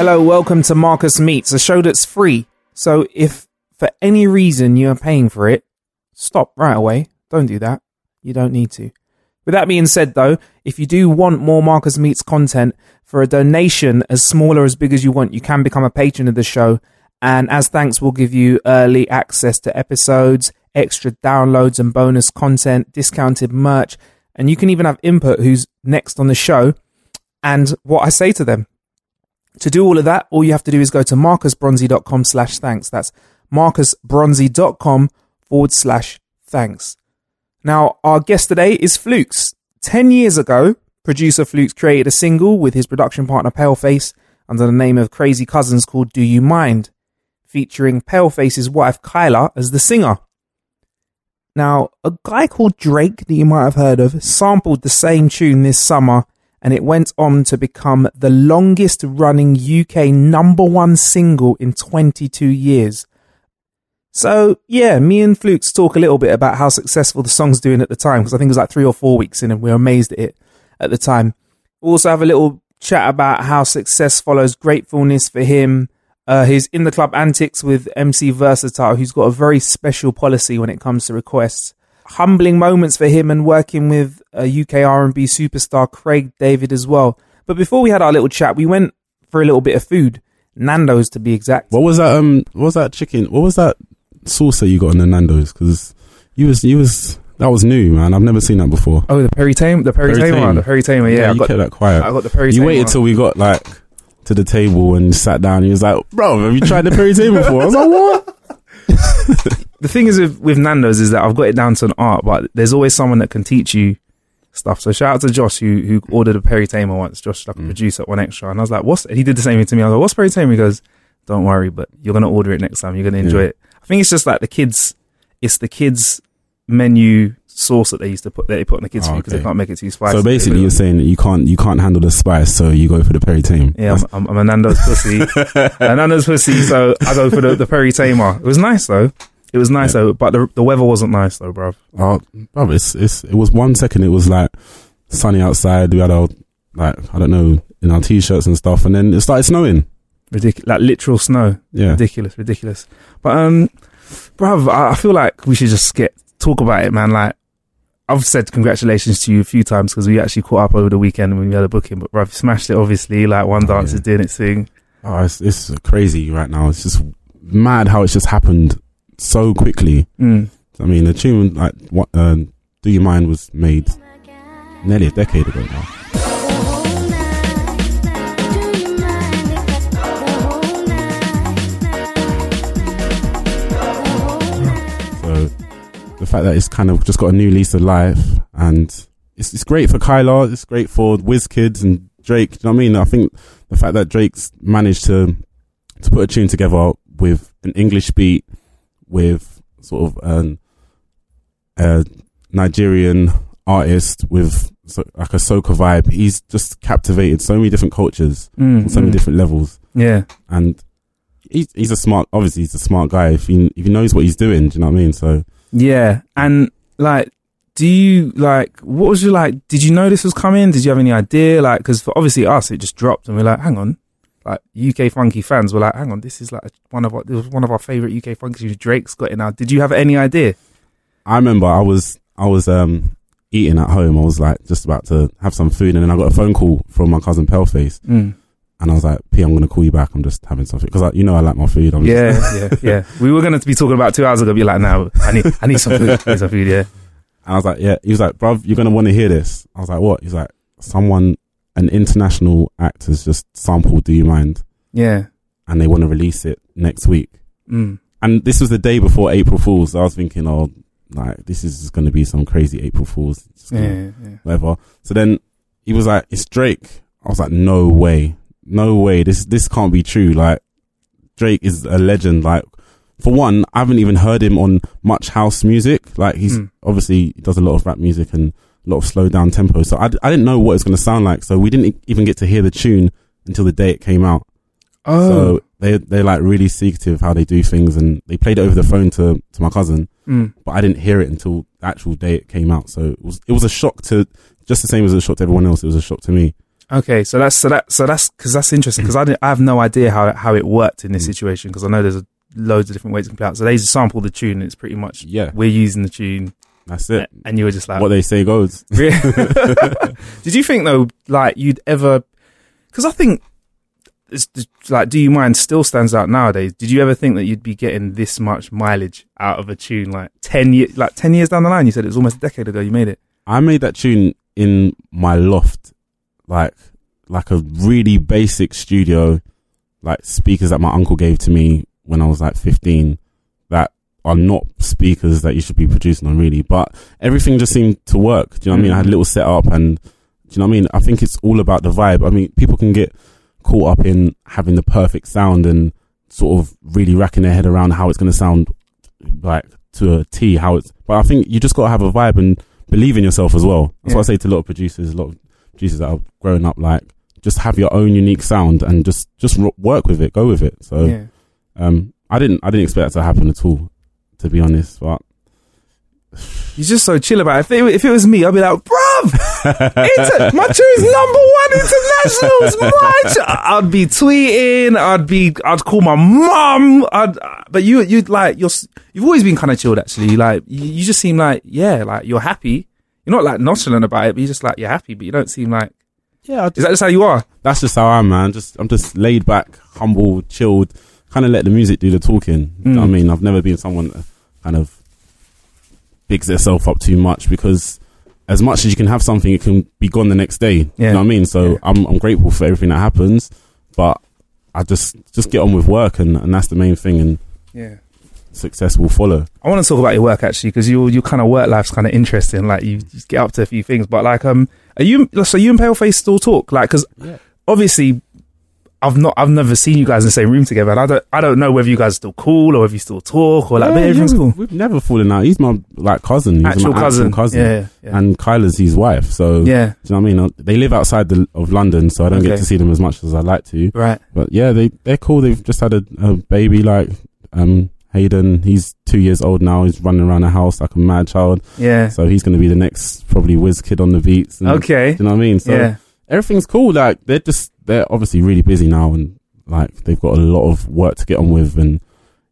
Hello, welcome to Marcus Meets, a show that's free. So if for any reason you're paying for it, stop right away. Don't do that. You don't need to. With that being said, though, if you do want more Marcus Meets content, for a donation as small or as big as you want, you can become a patron of the show. And as thanks, we'll give you early access to episodes, extra downloads and bonus content, discounted merch, and you can even have input who's next on the show and what I say to them. To do all of that, all you have to do is go to marcusbronzy.com slash thanks. That's marcusbronzy.com forward slash thanks. Now, our guest today is Flukes. 10 years ago, producer Flukes created a single with his production partner Paleface under the name of Crazy Cousins called Do You Mind, featuring Paleface's wife Kyla as the singer. Now, a guy called Drake that you might have heard of sampled the same tune this summer and it went on to become the longest running UK number one single in 22 years. So, yeah, me and Flukes talk a little bit about how successful the song's doing at the time, because I think it was like three or four weeks in and we were amazed at it at the time. We also have a little chat about how success follows gratefulness for him, uh, his in the club antics with MC Versatile, who's got a very special policy when it comes to requests. Humbling moments for him and working with a UK R&B superstar Craig David as well. But before we had our little chat, we went for a little bit of food, Nando's to be exact. What was that? Um, what was that chicken? What was that sauce that you got on the Nando's? Because you was you was that was new, man. I've never seen that before. Oh, the Perry Tame, the Perry, Tame. the Perry Tamer. Yeah, I you got, kept that quiet. I got the Perry you waited till we got like to the table and sat down. You was like, "Bro, have you tried the Perry Tame before?" I was like, "What?" the thing is with, with Nando's is that I've got it down to an art, but there's always someone that can teach you stuff. So shout out to Josh who who ordered a Perry Tamer once. Josh like a Mm. producer at 1Xtra, and I was like, "What's?" He did the same thing to me. I was like, "What's Perry Tamer?" He goes, "Don't worry, but you're gonna order it next time. You're gonna enjoy Yeah. it." I think it's just like the kids. It's the kids menu sauce that they used to put that they put on the kids Oh, food because they can't make it too spicy. So basically, you're saying that you can't you can't handle the spice, so you go for the Perry Tame. on- yeah, I'm, I'm, I'm a Nando's pussy. a Nando's pussy, so I go for the, the Perry Tamer. It was nice though. It was nice Yeah. though, but the the weather wasn't nice though, bruv. Oh, bro, it's it's it was one second. It was like sunny outside. We had our like I don't know in our t-shirts and stuff, and then it started snowing. Ridiculous, like literal snow. Yeah, ridiculous, ridiculous. But um, bruv, I, I feel like we should just get talk about it, man. Like I've said congratulations to you a few times because we actually caught up over the weekend when we had a booking. But bruv, you smashed it. Obviously, like one Oh, dance yeah. is doing its thing. oh, it's it's crazy right now. It's just mad how it's just happened so quickly. Mm. I mean, the tune like what uh, "Do You Mind" was made nearly a decade ago now. So the fact that it's kind of just got a new lease of life and it's it's great for Kyla, it's great for WizKids and Drake. Do you know what I mean? I think the fact that Drake's managed to to put a tune together with an English beat, with sort of an a Nigerian artist with so, like a soca vibe, he's just captivated so many different cultures Mm, on so many mm. different levels Yeah, and he's he's a smart. Obviously, he's a smart guy. If he if he knows what he's doing, do you know what I mean? So yeah. And like, do you like? What was your like? Did you know this was coming? Did you have any idea? Like, because for obviously us, it just dropped, and we're like, hang on. Like UK funky fans were like, hang on, this is like one of our, this was one of our favorite UK funky. Drake's got it now. Did you have any idea? I remember I was I was um eating at home. I was like just about to have some food, and then I got a phone call from my cousin Paleface, Mm. and I was like, "P, I'm gonna call you back. I'm just having something because you know I like my food." I'm Yeah, just, yeah, yeah. We were going to be talking about two hours ago. Be like, no, I need, I need some food. I need some food. Yeah. and I was like, "Yeah." He was like, "Bruv, you're gonna want to hear this." I was like, "What?" He's like, "Someone, an international act has just sampled. Do you mind?" Yeah. And they want to release it next week. Mm. and this was the day before April Fools. I was thinking, oh, like this is going to be some crazy April Fools, gonna- Yeah. yeah. whatever. So then he was like, "It's Drake." I was like, "No way, no way. This this can't be true." Like Drake is a legend. Like for one, I haven't even heard him on much house music. Like he's Mm. obviously he does a lot of rap music and a lot of slow down tempo. So I, d- I didn't know what it's going to sound like. So we didn't even get to hear the tune until the day it came out. Oh. So they they're like really secretive how they do things, and they played it over the phone to to my cousin, Mm. but I didn't hear it until the actual day it came out. So it was it was a shock to just the same as a shock to everyone else. It was a shock to me. Okay, so that's so that so that's because that's interesting because I didn't, I have no idea how how it worked in this Mm. situation because I know there's loads of different ways to play out. So they just sample the tune and it's pretty much Yeah, we're using the tune that's it. and you were just like What they say goes. Did you think though, like you'd ever? Because I think, it's, it's like, do you mind still stands out nowadays. Did you ever think that you'd be getting this much mileage out of a tune like ten years, like ten years down the line? You said it was almost a decade ago. You made it. I made that tune in my loft, like like a really basic studio, like speakers that my uncle gave to me when I was like 15 that are not speakers that you should be producing on really, but everything just seemed to work. Do you know what I mean? I had a little setup and do you know what I mean? I think it's all about the vibe. I mean, people can get caught up in having the perfect sound and sort of really racking their head around how it's going to sound like to a T, how it's, but I think you just got to have a vibe and believe in yourself as well. That's what I say to a lot of producers, a lot of producers that are growing up, like, just have your own unique sound and just, just work with it, go with it. So, yeah. um, I didn't, I didn't expect that to happen at all, to be honest, but You're just so chill about it. If it, if it was me, I'd be like, bruv, inter- my is number one internationals. My tu-" I'd be tweeting. I'd be. I'd call my mum. I'd. But you, you'd like. You're. You've always been kind of chilled, actually. Like you, you just seem like, yeah, like you're happy. You're not like nonchalant about it, but you're just like you're happy. But you don't seem like. yeah, I Is that just how you are? that's just how I am, man. Just I'm just laid back, humble, chilled, kind of let the music do the talking. You know I Mm. mean, I've never been someone that kind of bigs itself up too much because as much as you can have something, it can be gone the next day. Yeah. You know what I mean? So Yeah. I'm I'm grateful for everything that happens, but I just just get on with work, and and that's the main thing, and Yeah. success will follow. I want to talk about your work actually because your your kind of work life's kind of interesting. Like you just get up to a few things, but like um, are you so you and Paleface still talk? Like because Yeah. obviously I've not I've never seen you guys in the same room together, and I don't I don't know whether you guys are still cool or if you still talk or like. but everything's we've, cool. We've never fallen out. He's my like cousin. He's Actual my cousin. actual cousin. Yeah, yeah, And Kyla's his wife. So yeah. Do you know what I mean? Uh, They live outside the, of London, so I don't Okay. get to see them as much as I'd like to. Right. But yeah, they they're cool. They've just had a, a baby, like um Hayden. He's two years old now. He's running around the house like a mad child. Yeah. So he's going to be the next probably whiz kid on the beats. And, Okay. Do you know what I mean? So yeah. Everything's cool. Like they're just they're obviously really busy now, and like they've got a lot of work to get on with, and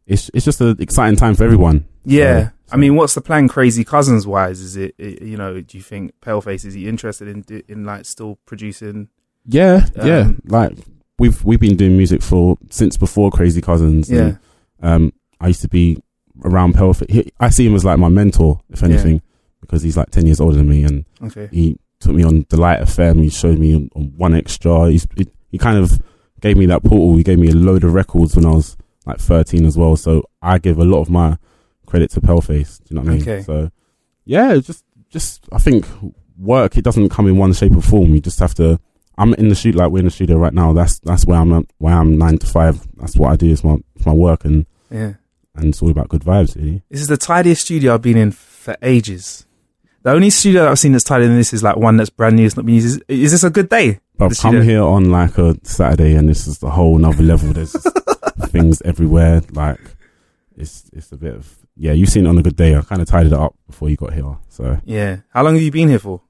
it's it's just an exciting time for everyone. Yeah. So- I mean, what's the plan, crazy cousins wise? Is it, it you know? Do you think Paleface is he interested in in like still producing? Yeah, yeah. Um, Like we've we've been doing music for since before Crazy Cousins. and, Yeah. um, I used to be around Pelf. He, I see him as like my mentor, if anything, because he's like ten years older than me, and Okay. he took me on Delight FM. He showed me on, on 1Xtra. He's, he, he kind of gave me that portal. He gave me a load of records when I was like thirteen as well. So I give a lot of my credit to Paleface. Do you know what I mean? Okay. So yeah, just just I think work it doesn't come in one shape or form. You just have to. I'm in the shoot like we're in the studio right now. That's that's where I'm at, where I'm nine to five. That's what I do. It's my it's my work and Yeah. and it's all about good vibes really. This is the tidiest studio I've been in for ages. The only studio that I've seen that's tidier than this is like one that's brand new. It's not been used. Is, is this a good day? I've come studio. here on like a Saturday and this is the whole another level. There's things everywhere. Like it's it's a bit of yeah. You've seen it on a good day. I kind of tidied it up before you got here. So Yeah. How long have you been here for?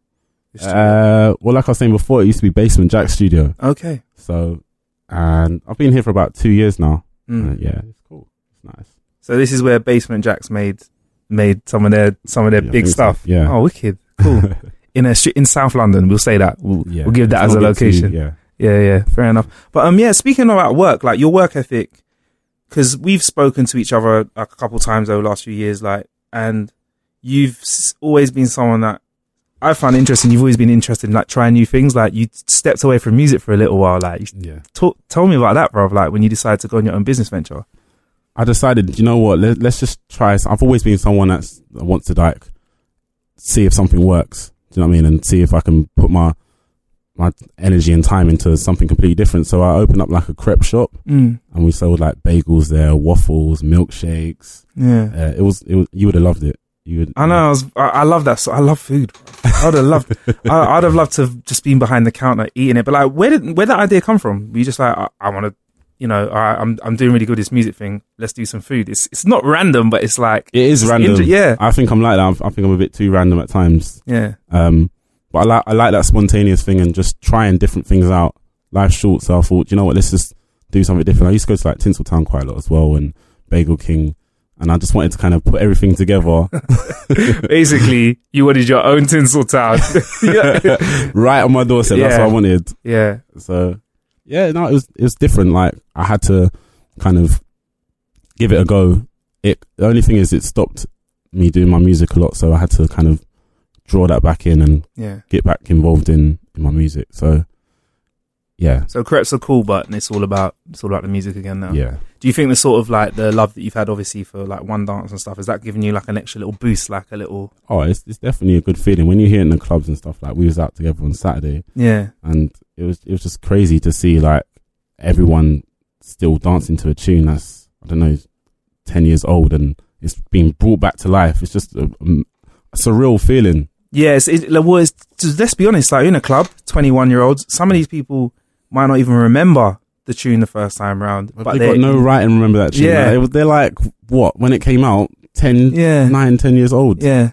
Uh, well, like I was saying before, it used to be Basement Jaxx Studio. okay. So and I've been here for about two years now. Mm. Uh, yeah, it's cool. It's nice. So this is where Basement Jaxx made made some of their some of their Yeah, big stuff. Yeah. Oh, wicked. Cool. in a street in South London, we'll say that. We'll, yeah. we'll give that It's as a not a too- location. yeah. Yeah, yeah, fair enough. But um, yeah, speaking about work, like your work ethic, because we've spoken to each other a couple times over the last few years, like, and you've always been someone that I find interesting. You've always been interested in like trying new things. Like you stepped away from music for a little while. Like, Yeah. talk, tell me about that, bro. Like when you decided to go on your own business venture. I decided, you know what? Let, let's just try. I've always been someone that's, that wants to like see if something works. Do you know what I mean? And see if I can put my my energy and time into something completely different. So I opened up like a crepe shop, Mm. and we sold like bagels there, waffles, milkshakes. Yeah. Uh, it was it was you would have loved it. You would. I know. I was. I, I love that. So I love food. I would have loved. I, I'd have loved to have just been behind the counter eating it. But like, where did where that idea come from? Were you just like, I, I want to, you know, all right, I'm I'm doing really good this music thing. Let's do some food. It's it's not random, but it's like It is random. inter- yeah, I think I'm like that. I think I'm a bit too random at times. yeah, Um, But I like I like that spontaneous thing and just trying different things out. Life's short, so I thought, you know what, let's just do something different. I used to go to like Tinseltown quite a lot as well and Bagel King. And I just wanted to kind of put everything together Basically, you wanted your own tinsel town. yeah. right on my doorstep. That's what I wanted. yeah. So yeah, no, it was it was different. Like I had to kind of give it a go. It the only thing is it stopped me doing my music a lot, so I had to kind of draw that back in and Yeah. get back involved in, in my music. So yeah, So Creps are cool, but it's all about it's all about the music again now. yeah. Do you think the sort of like the love that you've had, obviously, for like one dance and stuff, is that giving you like an extra little boost, like a little Oh, it's it's definitely a good feeling when you hear it in the clubs and stuff. Like we was out together on Saturday, yeah, and it was it was just crazy to see like everyone still dancing to a tune that's I don't know ten years old and it's being brought back to life. It's just a, a surreal feeling. yeah? It's, it, well, let's be honest, like in a club, twenty one year olds, some of these people might not even remember the tune the first time round, But, but they've got no right and remember that tune. Yeah. Like, they, was- they're like what when it came out 10, Yeah, 9, 10 years old. yeah,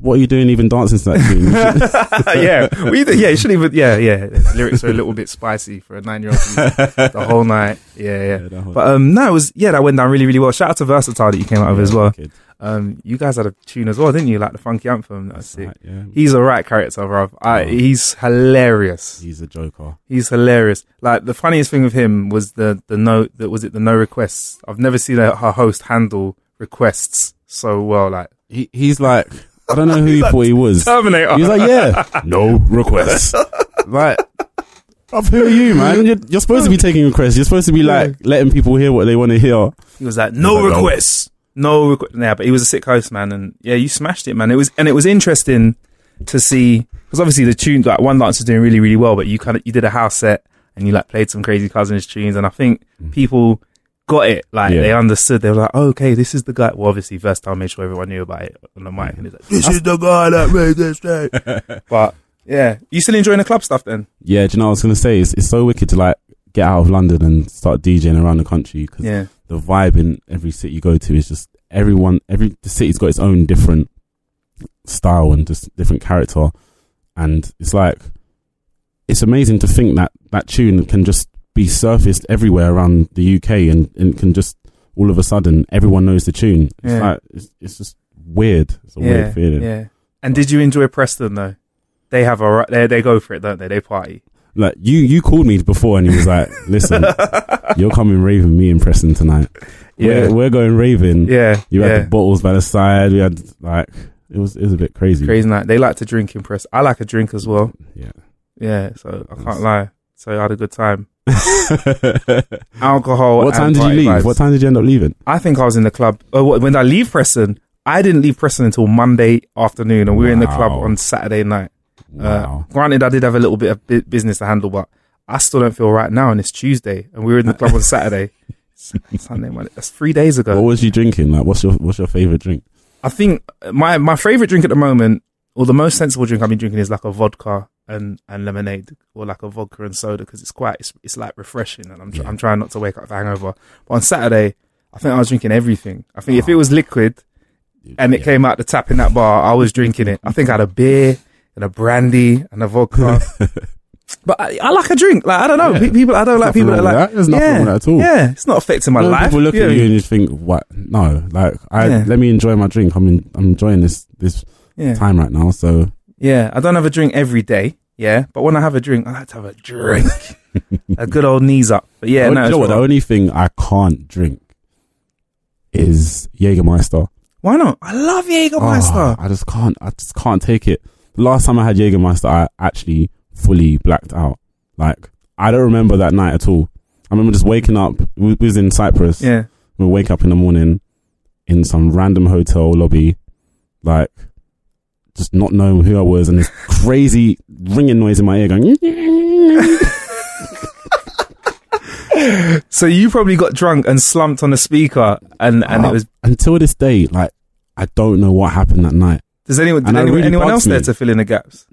What are you doing even dancing to that tune? You yeah. We, yeah, you shouldn't even. Yeah, yeah. The lyrics are a little bit spicy for a nine year old the whole night. Yeah, yeah. whole- But um, no, it was yeah, that went down really, really well. Shout out to Versatile that you came out of as well. Kid. Um, you guys had a tune as well, didn't you? Like the funky anthem. That's That's it. right, yeah. He's a right character. I, Oh. he's hilarious. He's a joker. He's hilarious. Like the funniest thing with him was the the no that was it the no requests. I've never seen a, a host handle requests so well. Like He he's like I don't know who he thought he was. Terminator. He was like, yeah, no requests. like, bruv, who are you, man? You're, you're supposed to be taking requests. You're supposed to be like letting people hear what they want to hear. He was like, no was like, oh. requests, no requests. Yeah, but he was a sick host, man, and yeah, you smashed it, man. It was and it was interesting to see because obviously the tune like one dance was doing really, really well, but you kind of you did a house set and you like played some crazy cousins tunes, and I think mm. people got it. Like Yeah. they understood. They were like, oh, okay, this is the guy. Well, obviously, Versatile made sure everyone knew about it on the mic, and he's like, this is the guy that made this thing. but yeah, you still enjoying the club stuff then? Yeah, do you know what I was gonna say? It's, it's so wicked to like get out of London and start DJing around the country because Yeah, the vibe in every city you go to is just everyone. Every the city's got its own different style and just different character, and it's like it's amazing to think that that tune can just be surfaced everywhere around the UK and, and can just all of a sudden everyone knows the tune. It's Yeah. like it's, it's just weird. It's a yeah, weird feeling. yeah. And did you enjoy Preston though? They have a right. They they go for it, don't they? They party. Like you, you called me before and he was like, "Listen, you're coming raving me in Preston tonight. Yeah. we're, we're going raving. Yeah, You yeah. had the bottles by the side. We had like it was it was a bit crazy. crazy night. They like to drink in press. I like a drink as well. Yeah. Yeah, so I can't lie. So I had a good time. Alcohol. what time did you leave? vibes. What time did you end up leaving? I think I was in the club. Oh, when I leave Preston, I didn't leave Preston until Monday afternoon, and we were in the club on Saturday night. Wow. Uh, granted, I did have a little bit of bu- business to handle, but I still don't feel right now, and it's Tuesday, and we were in the club on Saturday. Sunday, Monday. That's three days ago. what was you drinking? Like, what's your what's your favorite drink? I think my my favorite drink at the moment, or the most sensible drink I've been drinking, is like a vodka and, and lemonade, or like a vodka and soda, because it's quite it's, it's like refreshing, and I'm tr- Yeah. I'm trying not to wake up with a hangover. But on Saturday, I think I was drinking everything. I think if it ah. was liquid and it Yeah. came out the tap in that bar, I was drinking it. I think I had a beer and a brandy and a vodka. but I, I like a drink. Like I don't know, Yeah. people. I don't like people that like. that. There's nothing yeah, wrong with that at all. Yeah, it's not affecting my When life. people look at you and you think, "What? No, like I let me enjoy my drink. I'm in, I'm enjoying this this yeah. time right now." So Yeah, I don't have a drink every day. Yeah, but when I have a drink, I like to have a drink, a good old knees up. But yeah, no, you know what? The only thing I can't drink is Jägermeister. why not? I love Jägermeister. Oh, I just can't. I just can't take it. The last time I had Jägermeister, I actually fully blacked out. Like I don't remember that night at all. I remember just waking up. We we was in Cyprus. yeah, We wake up in the morning in some random hotel lobby, like just not knowing who I was, and this crazy ringing noise in my ear going. so you probably got drunk and slumped on the speaker, and and it Oh, was. until this day, like I don't know what happened that night. Does anyone did it anyone, really anyone else there me. to fill in the gaps?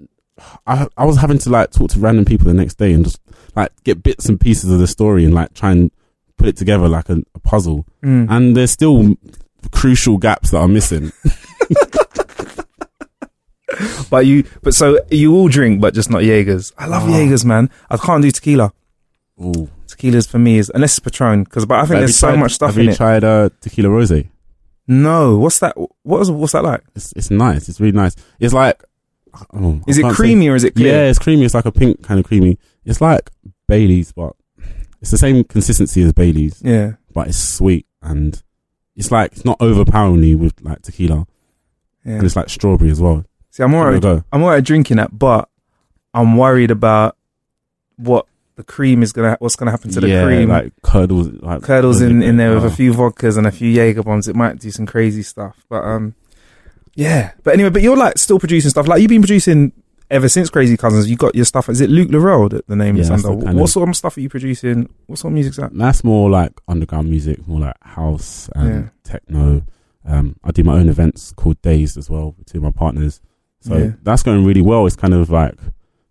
I I was having to like talk to random people the next day and just like get bits and pieces of the story and like try and put it together like a, a puzzle. Mm. And there's still crucial gaps that are missing. but you, but so you all drink, but just not Jaegers. I love Oh. Jaegers, man. I can't do tequila. Ooh. Tequila's for me is unless it's Patron, because but I think Have there's so tried- much stuff Have you tried uh, tequila rose? no, what's that? What is what's that like? It's it's nice. It's really nice. It's like, oh, Is it can't say- creamy or is it clear? Yeah, it's creamy. It's like a pink kind of creamy. It's like Bailey's, but it's the same consistency as Bailey's, Yeah. but it's sweet and it's like it's not overpoweringly with like tequila, Yeah. and it's like strawberry as well. See, I'm Give it a alright. I'm alright drinking that, but I'm worried about what the cream is gonna, what's gonna happen to the yeah, cream. like curdles, like curdles in, in there with Oh. a few vodkas and a few Jaeger bombs. It might do some crazy stuff, but um, yeah. But anyway, but you're like still producing stuff. Like you've been producing ever since Crazy Cousins. You got your stuff. Is it Luke Laurel that the name Yeah, is under? the What sort of stuff are you producing? What sort of music's that? That's more like underground music, more like house and Yeah. techno. Um, I do my own events called Days as well with two of my partners. So Yeah. that's going really well. It's kind of like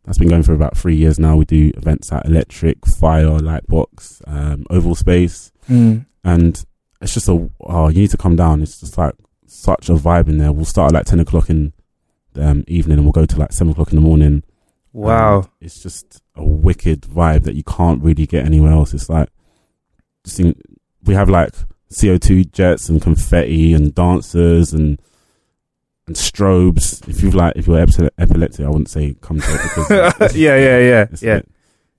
that's been going for about three years now. We do events at Electric, Fire, Lightbox, um, Oval Space, Mm. and it's just a oh, you need to come down. It's just like such a vibe in there. We'll start at like ten o'clock in the um, evening, and we'll go to like seven o'clock in the morning. Wow. It's just a wicked vibe that you can't really get anywhere else. It's like, just think, we have like CO2 jets and confetti and dancers and and strobes. If you've like, if you're epileptic, I wouldn't say come to it because it's, yeah, yeah, yeah, it's a yeah. bit,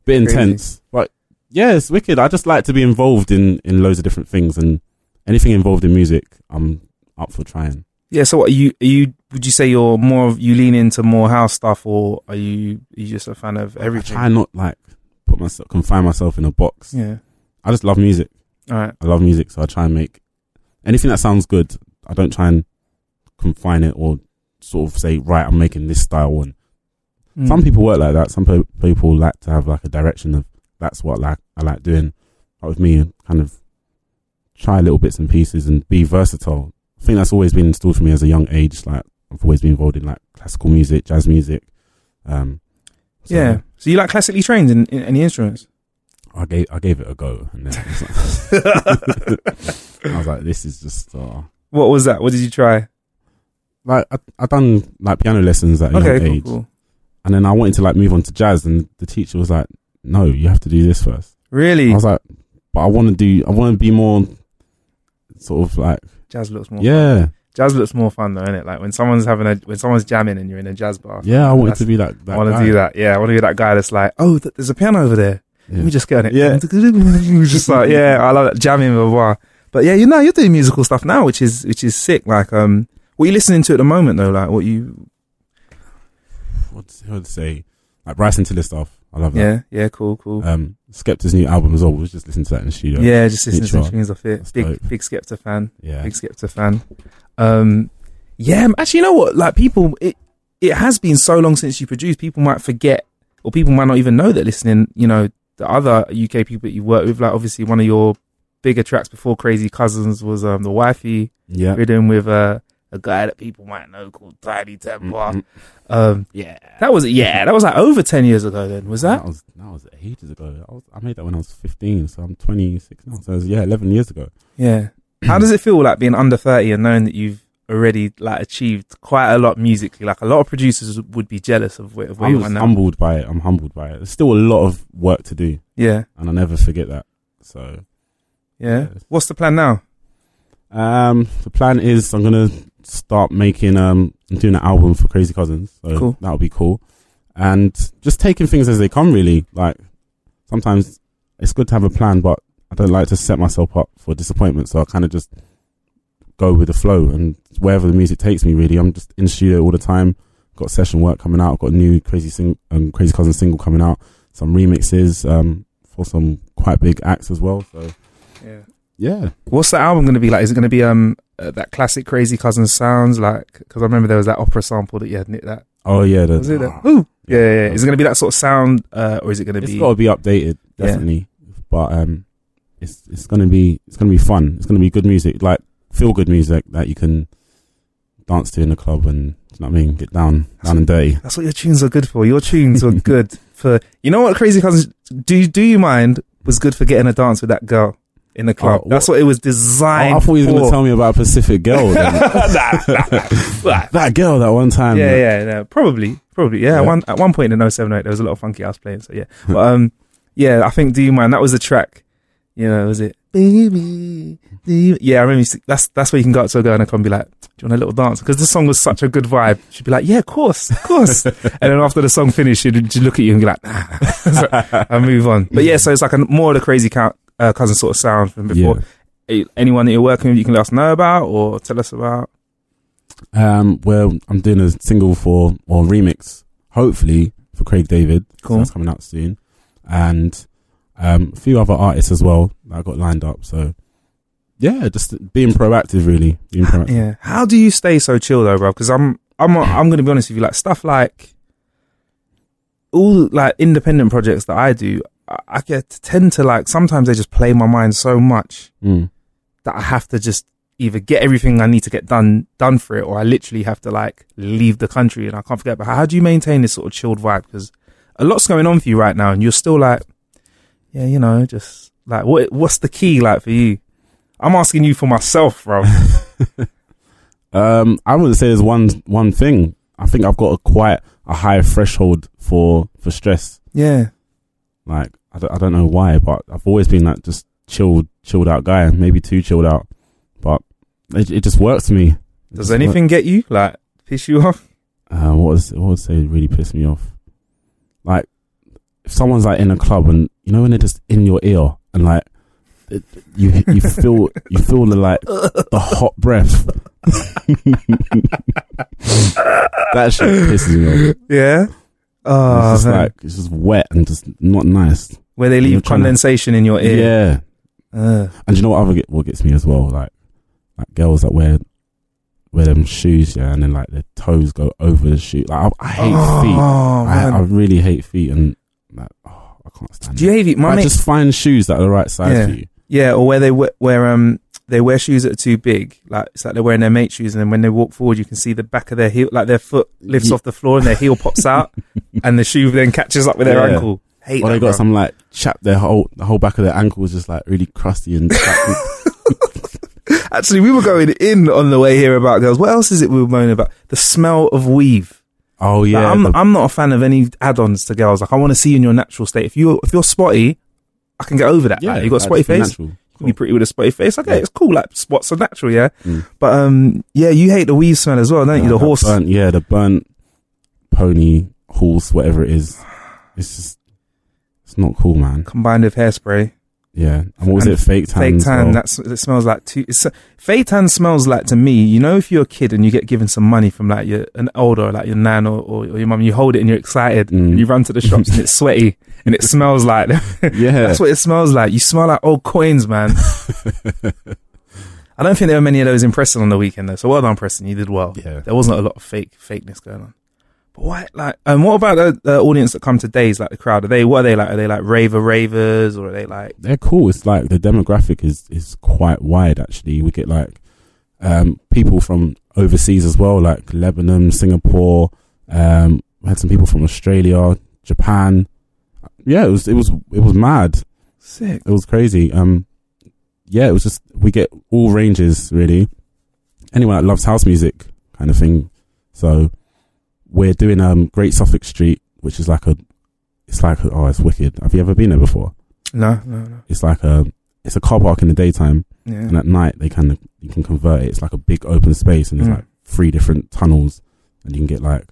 bit intense. But yeah, it's wicked. I just like to be involved in in loads of different things and anything involved in music. I'm up for trying. Yeah. So, what are you? Are you? Would you say you're more of you lean into more house stuff, or are you? Are you just a fan of everything? I try not like put myself confine myself in a box. Yeah. I just love music. All right. I love music, so I try and make anything that sounds good. I don't try and confine it or sort of say, right, I'm making this style. one. Mm. some people work like that. Some pe- people like to have like a direction of that's what like I like doing. But with me, kind of try little bits and pieces and be versatile. I think that's always been instilled for me as a young age. Like I've always been involved in like classical music, jazz music. Um, so Yeah. So you like classically trained in, in any instruments? I gave I gave it a go, and then it was like- I was like, this is just. Uh, What was that? What did you try? Like I I done like piano lessons at a Okay, young cool, age, cool. and then I wanted to like move on to jazz, and the teacher was like, "No, you have to do this first. Really? I was like, "But I want to do. I want to be more sort of like Jazz looks more. yeah, Jazz looks more fun though, isn't it? Like when someone's having a when someone's jamming and you're in a jazz bar. yeah. I wanted to be like that. I want to do that. Yeah, I want to be that guy that's like, oh, th- there's a piano over there. Yeah. Let me just get on it. Yeah. just like yeah, I love that jamming blah, blah. But yeah, you know, you're doing musical stuff now, which is which is sick. Like, um, what are you listening to at the moment though? Like, what you? What's I would say? Like Bryson Tiller stuff. I love that. Yeah, yeah, cool, cool. Um, Skepta's new album as well. We was just listening to that in the studio. yeah, just listening to tunes off it. That's Big dope. big Skepta fan. yeah. Big Skepta fan. Um, yeah, actually, you know what? Like people, it it has been so long since you produced. People might forget, or people might not even know that listening. You know, the other UK people that you worked with, like obviously one of your bigger tracks before Crazy Cousins was um the wifey Yeah. written with uh, a guy that people might know called Tinie Tempah. Mm, mm. Um, Yeah. that was yeah, that was like over ten years ago. Then was that? That was that was ages ago. I, was, I made that when I was fifteen, so I'm 26 now. So it was, yeah, 11 years ago. Yeah. How does it feel like being under 30 and knowing that you've already like achieved quite a lot musically? Like a lot of producers would be jealous of where, of where I'm you are now. humbled by it. I'm humbled by it. There's still a lot of work to do, Yeah. and I never forget that. So, Yeah. What's the plan now? um, the plan is I'm gonna start making um, I'm doing an album for Crazy Cousins. So Cool. that'll be cool, and just taking things as they come. Really, like sometimes it's good to have a plan, but I don't like to set myself up for disappointment. So I kind of just go with the flow and wherever the music takes me. Really, I'm just in the studio all the time. Got session work coming out. Got a new Crazy sing- um, Crazy Cousins single coming out. Some remixes um, for some quite big acts as well. So Yeah. yeah, What's the album going to be like? Is it going to be um uh, that classic Crazy Cousin sounds like? Because I remember there was that opera sample that you had knit that. oh yeah, the, Was it that? Ooh. Yeah, yeah, yeah. Is it going to be that sort of sound, uh, or is it going to It's be? got to be updated, Yeah. definitely. But um, it's it's gonna be it's gonna be fun. It's gonna be good music, like feel good music that you can dance to in the club and you know what I mean, get down down and dirty. That's what your tunes are good for. Your tunes are good for. You know what Crazy Cousins do? Do you mind? Was good for getting a dance with that girl. In the club. Oh, That's what it was designed Oh, I thought you were going to tell me about Pacific girl. then. Nah, nah, that girl that one time. yeah, yeah, yeah, probably, probably. Yeah, Yeah. One, at one point in 078, there was a lot of funky house playing. So yeah, but um, yeah, I think Do You Mind? That was the track. You know, was it? Baby, do you? Yeah, I remember. That's that's where you can go up to a girl and come and be like, "Do you want a little dance?" Because the song was such a good vibe. She'd be like, "Yeah, of course, of course." and then after the song finished, she'd, she'd look at you and be like, "Nah," So, and move on. But yeah, so it's like a more of the crazy count, uh, cousin sort of sound from before. Eh, Anyone that you're working with, you can let us know about or tell us about. Um, well, I'm doing a single for or remix, hopefully for Craig David. So that's coming out soon, and um, a few other artists as well that I got lined up. So yeah, just being proactive, really. Being proactive. Yeah. How do you stay so chill though, bro? Because I'm I'm I'm gonna be honest with you. Like stuff like all like independent projects that I do, I, get tend to like sometimes they just play my mind so much Mm. that I have to just either get everything I need to get done done for it, or I literally have to like leave the country and I can't forget. But how do you maintain this sort of chilled vibe? Because a lot's going on for you right now, and you're still like, yeah, you know, just like what what's the key like for you? I'm asking you for myself, bro. Um, I wouldn't say there's one one thing. I think I've got a quite a high threshold for for stress. yeah. Like I don't, I don't know why, but I've always been like just chilled, chilled out guy. Maybe too chilled out, but it, it just works for me. It Does anything get you like piss you off? Uh, what was what would say really pissed me off? Like if someone's like in a club and you know when they're just in your ear and like it, you you feel you feel the like the hot breath. that shit pisses me off. Yeah. Oh, it's just man. like it's just wet and just not nice. where they leave trying to- condensation in your ear. Yeah, Uh, and you know what other get, what gets me as well? Like like girls that wear wear them shoes, yeah, and then like their toes go over the shoe. Like I, I hate feet. oh, I. I really hate feet, and like oh, I can't stand. Do you hate it? My Like, mate, just find shoes that are the right size Yeah. for you. yeah, or where they wear, where um they wear shoes that are too big. Like it's like they're wearing their mate shoes, and then when they walk forward, you can see the back of their heel, like their foot lifts Ye- off the floor, and their heel pops out, and the shoe then catches up with their Yeah. ankle. Hate Or they got bro. some like chap their whole the whole back of their ankle was just like really crusty and. Actually, we were going in on the way here about girls. What else is it we were moaning about? The smell of weave. oh Like, yeah, I'm the- I'm not a fan of any add-ons to girls. Like I want to see you in your natural state. If you if you're spotty, I can get over that. yeah. Like, you got a spotty face. natural. Can be pretty with a spotty face. Okay, Yeah. it's cool. Like spots are natural, yeah. Mm. But um, yeah, you hate the weave smell as well, don't you? The horse. burnt, yeah, the burnt pony horse, whatever it is. It's just it's not cool, man. combined with hairspray, Yeah, and what was And it? Fake tan. fake tan. well? That's it smells like too. It's, fake tan smells like to me. You know, if you're a kid and you get given some money from like your an older, like your nan or, or, or your mum, you hold it and you're excited. Mm. And you run to the shops and it's sweaty and it smells like. yeah, That's what it smells like. You smell like old coins, man. I don't think there were many of those in Preston on the weekend though. So well done, Preston. You did well. yeah. There wasn't a lot of fake fakeness going on. Why, like, and what about the, the audience that come to days, like the crowd? Are they what are they like? Are they like raver ravers or are they like? They're cool. It's like the demographic is is quite wide. Actually, we get like um, people from overseas as well, like Lebanon, Singapore. Um, we had some people from Australia, Japan. Yeah, it was it was it was mad. Sick. It was crazy. Um, yeah, it was just we get all ranges really. Anyone that loves house music, kind of thing. So we're doing um Great Suffolk Street, which is like a, it's like a, oh, it's wicked. Have you ever been there before? No, no, no. It's like a, it's a car park in the daytime, Yeah. and at night they kind of you can convert it. It's like a big open space, and there's Mm. like three different tunnels, and you can get like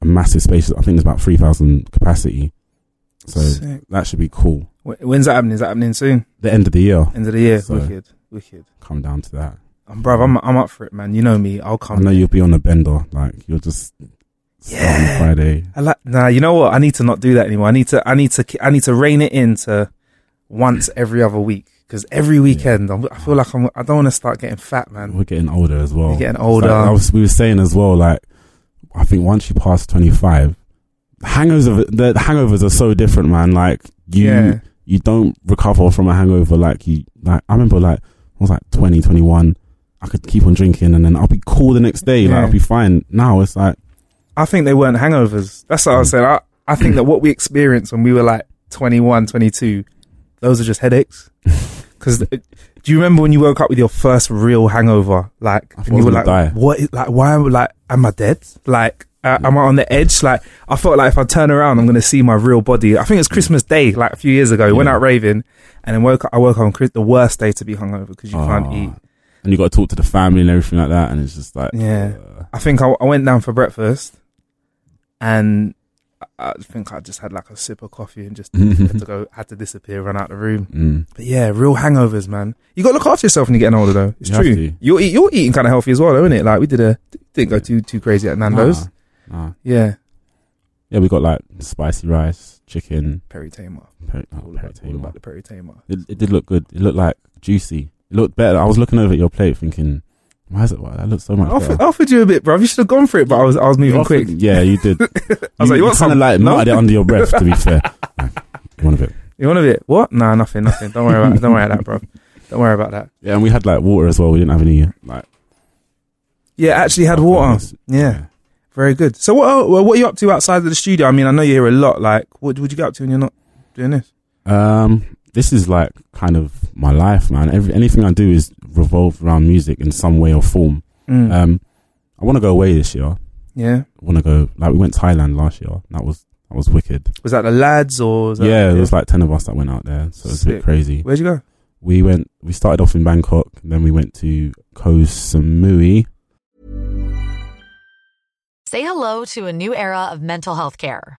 a massive space. I think there's about three thousand capacity, so Sick. that should be cool. When's that happening? Is that happening soon? The end of the year, End of the year. So- wicked, wicked. come down to that. Um, bruv, I'm I'm up for it, man. You know me. I'll come. I know you'll be on a bender, like you'll just Yeah. on Friday. I like. Nah, you know what? I need to not do that anymore. I need to. I need to. I need to rein it in to once every other week because every weekend I'm, I feel like I'm. I don't want to start getting fat, man. We're getting older as well. You're getting older. Like, I was, we were saying as well, like I think once you pass twenty five, hangovers the, the hangovers are so different, man. Like you yeah. you don't recover from a hangover like you like. I remember like I was like 20, 21. I could keep on drinking and then I'll be cool the next day. Like Yeah. I'll be fine. Now it's like I think they weren't hangovers. That's what I was saying. I, I think that what we experienced when we were like 21, 22, those are just headaches. Because do you remember when you woke up with your first real hangover? Like, I and you were like, die. "What? Is, like, why am like, am I dead? Like, uh, am I on the edge? Like, I felt like if I turn around, I'm gonna see my real body. I think it was Christmas Day, like a few years ago. Went Yeah. out raving, and then woke. up I woke up on Chris, the worst day to be hungover because you can't Oh. eat. And you got to talk to the family and everything like that, and it's just like, Yeah. uh, I think I, I went down for breakfast, and I, I think I just had like a sip of coffee and just had to go, had to disappear, run out the room. mm. But yeah, real hangovers, man. You got to look after yourself when you're getting older, though. It's You true. You're eat, you're eating kind of healthy as well, isn't it? Like we did a didn't go too too crazy at Nando's. Nah, nah. Yeah, Yeah, we got like spicy rice, chicken, Perry Tamer. peri- oh, All, about, all peri-tamer. about the Perry Tamer. It, it did look good. It looked like juicy. It looked better. I was looking over at your plate, thinking, "Why is it? Why, that looks so much I offered, better." I offered you a bit, bro. You should have gone for it, but I was I was moving You quick. Yeah, you did. I was like, you want kind some? of like No? muttered it under your breath. To be fair, Like, you want a bit? You want a bit? What? Nah, nothing, nothing. Don't worry about don't worry about that, bro. Don't worry about that. Yeah, and we had like water as well. We didn't have any like Yeah, actually had water. Yeah, very good. So what el- well, what are you up to outside of the studio? I mean, I know you're here a lot. Like, what would you get up to when you're not doing this? Um, this is like kind of my life, man. Every anything I do is revolved around music in some way or form. Mm. Um, I want to go away this year. yeah. I want to go. Like we went to Thailand last year. That was that was wicked. Was that the lads or? Was that, yeah, there was like ten of us that went out there, so it was a bit crazy. Where'd you go? We went. We started off in Bangkok, then we went to Koh Samui. Say hello to a new era of mental health care.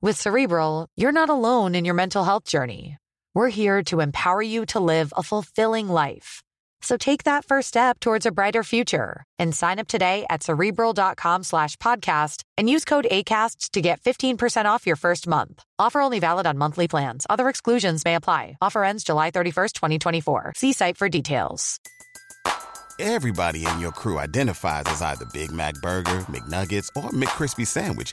With Cerebral, you're not alone in your mental health journey. We're here to empower you to live a fulfilling life. So take that first step towards a brighter future and sign up today at cerebral.com slash podcast and use code ACAST to get 15% off your first month. Offer only valid on monthly plans. Other exclusions may apply. Offer ends July 31st, 2024. See site for details. Everybody in your crew identifies as either Big Mac Burger, McNuggets, or McCrispy Sandwich.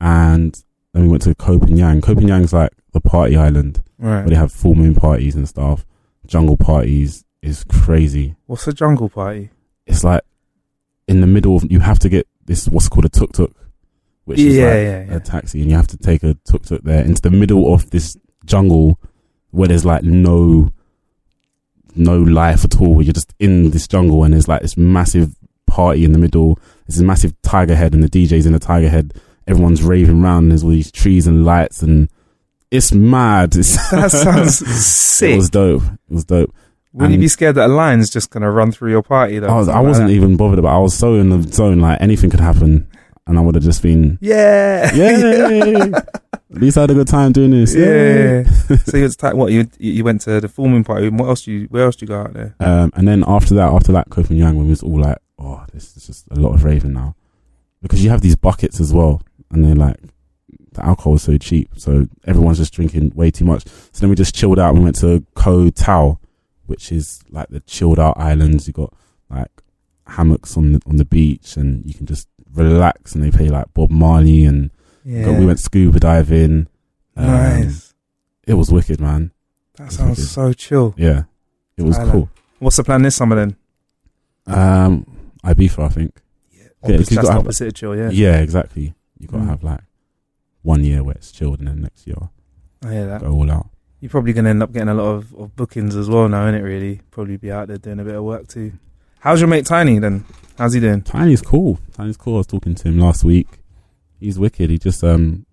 And then we went to Koh Phangan. Copenhagen's like the party island Right. where they have full moon parties and stuff. Jungle parties is crazy. What's a jungle party? It's like in the middle of you have to get this what's called a tuk tuk, which is like yeah, yeah. a taxi, and you have to take a tuk tuk there into the middle of this jungle where there's like no no life at all. Where you're just in this jungle, and there's like this massive party in the middle. There's a massive tiger head, and the DJ's in the tiger head. Everyone's raving around. There's all these trees and lights, and it's mad. It's, That sounds sick. it was dope. It was dope. Wouldn't you be scared that a lion's just gonna run through your party? Though, I, was, I wasn't even bothered about. I was so in the zone, like anything could happen, and I would have just been, Yeah, yay! At least I had a good time doing this. yeah. so it's like what you you went to the full moon party. What else? You where else do you go out there? Um, and then after that, after that Koh Phangan, we was all like, oh, this is just a lot of raving now, because you have these buckets as well, and they're like, the alcohol is so cheap, so everyone's just drinking way too much. So then we just chilled out. We went to Koh Tao, which is like the chilled out islands. You got like hammocks on the on the beach, and you can just relax. And they play like Bob Marley, and Yeah, got- we went scuba diving. Um, nice. It was wicked, man. That sounds wicked. so chill. Yeah, it was Thailand. cool. What's the plan this summer then? Um, Ibiza, I think. Yeah, Yeah, 'cause Opposite, you that's gotta the opposite of chill, yeah. Yeah, exactly. You got to Mm. have like one year where it's chilled, and then next year I hear that. go all out. You're probably going to end up getting a lot of, of bookings as well now, innit, really? Probably be out there doing a bit of work too. How's your mate Tinie then? How's he doing? Tinie's cool. Tinie's cool. I was talking to him last week. He's wicked. He just um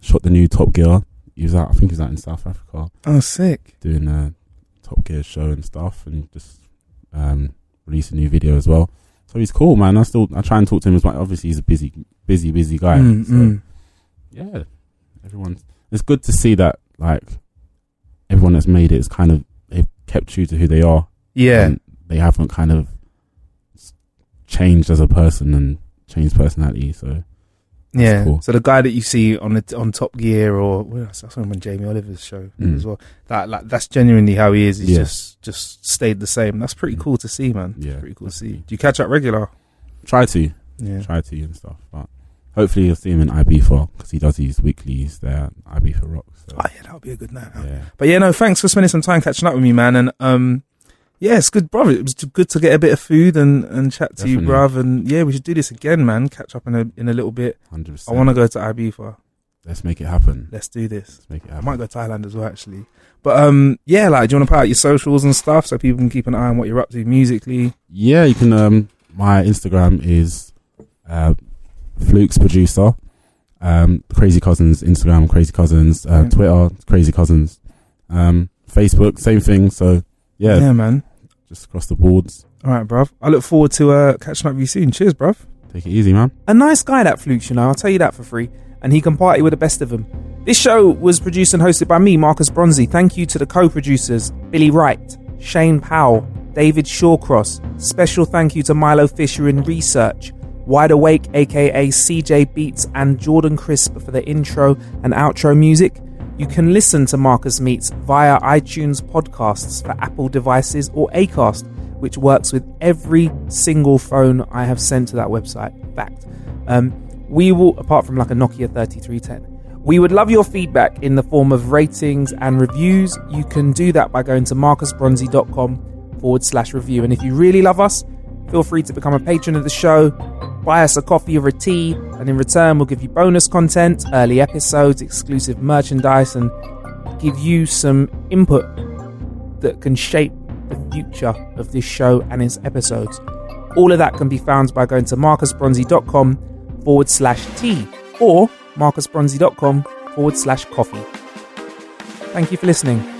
shot the new Top Gear. He was out. I think he was out in South Africa Oh, sick. doing a Top Gear show and stuff, and just um released a new video as well. So he's cool, man. I still I try and talk to him as much. Obviously, he's a busy, busy, busy guy. Mm, so, mm. yeah, everyone. It's good to see that like everyone that's made it is kind of they've kept true to who they are. Yeah. and they haven't kind of changed as a person and changed personality. So Yeah. cool. So the guy that you see on the on Top Gear or well, I saw him on Jamie Oliver's show Mm. as well. That like that's genuinely how he is. He's Yeah. just just stayed the same. That's pretty Mm. cool to see, man. Yeah, pretty cool to see. Do you catch up regular? try to, Yeah. try to and stuff. But hopefully you'll see him in Ibiza because he does these weeklies there at Ibiza Rocks. So, Oh yeah, that would be a good night. yeah, But yeah, no, thanks for spending some time catching up with me, man. And um, yeah, it's good, brother. It was good to get a bit of food and, and chat to you, Definitely. bruv. And yeah, we should do this again, man. Catch up in a in a little bit. hundred I want to go to Ibiza. Let's make it happen. Let's do this. Let's make it happen. I might go to Thailand as well, actually. But um, yeah, like, do you want to put out your socials and stuff so people can keep an eye on what you're up to musically? Yeah, you can. Um, my Instagram is uh, Flukes producer. Um, Crazy Cousinz Instagram, Crazy Cousinz. Uh, Yeah. Twitter, Crazy Cousinz. Um, Facebook, same thing. So yeah, Yeah, man. Just across the boards. All right, bruv. I look forward to uh, catching up with you soon. Cheers, bruv. Take it easy, man. A nice guy, that Flukes, you know. I'll tell you that for free. And he can party with the best of them. This show was produced and hosted by me, Marcus Bronzy. Thank you to the co producers, Billy Wright, Shane Powell, David Shawcross. Special thank you to Milo Fisher in research, Wide Awake, aka CJ Beats, and Jordan Crisp for the intro and outro music. You can listen to Marcus Meets via iTunes podcasts for Apple devices or Acast, which works with every single phone I have sent to that website. Fact. Um, we will, apart from like a Nokia 3310, we would love your feedback in the form of ratings and reviews. You can do that by going to marcusbronzy.com forward slash review. And if you really love us, feel free to become a patron of the show, buy us a coffee or a tea, and in return, we'll give you bonus content, early episodes, exclusive merchandise, and give you some input that can shape the future of this show and its episodes. All of that can be found by going to marcusbronzy.com forward slash tea or marcusbronzy.com forward slash coffee. Thank you for listening.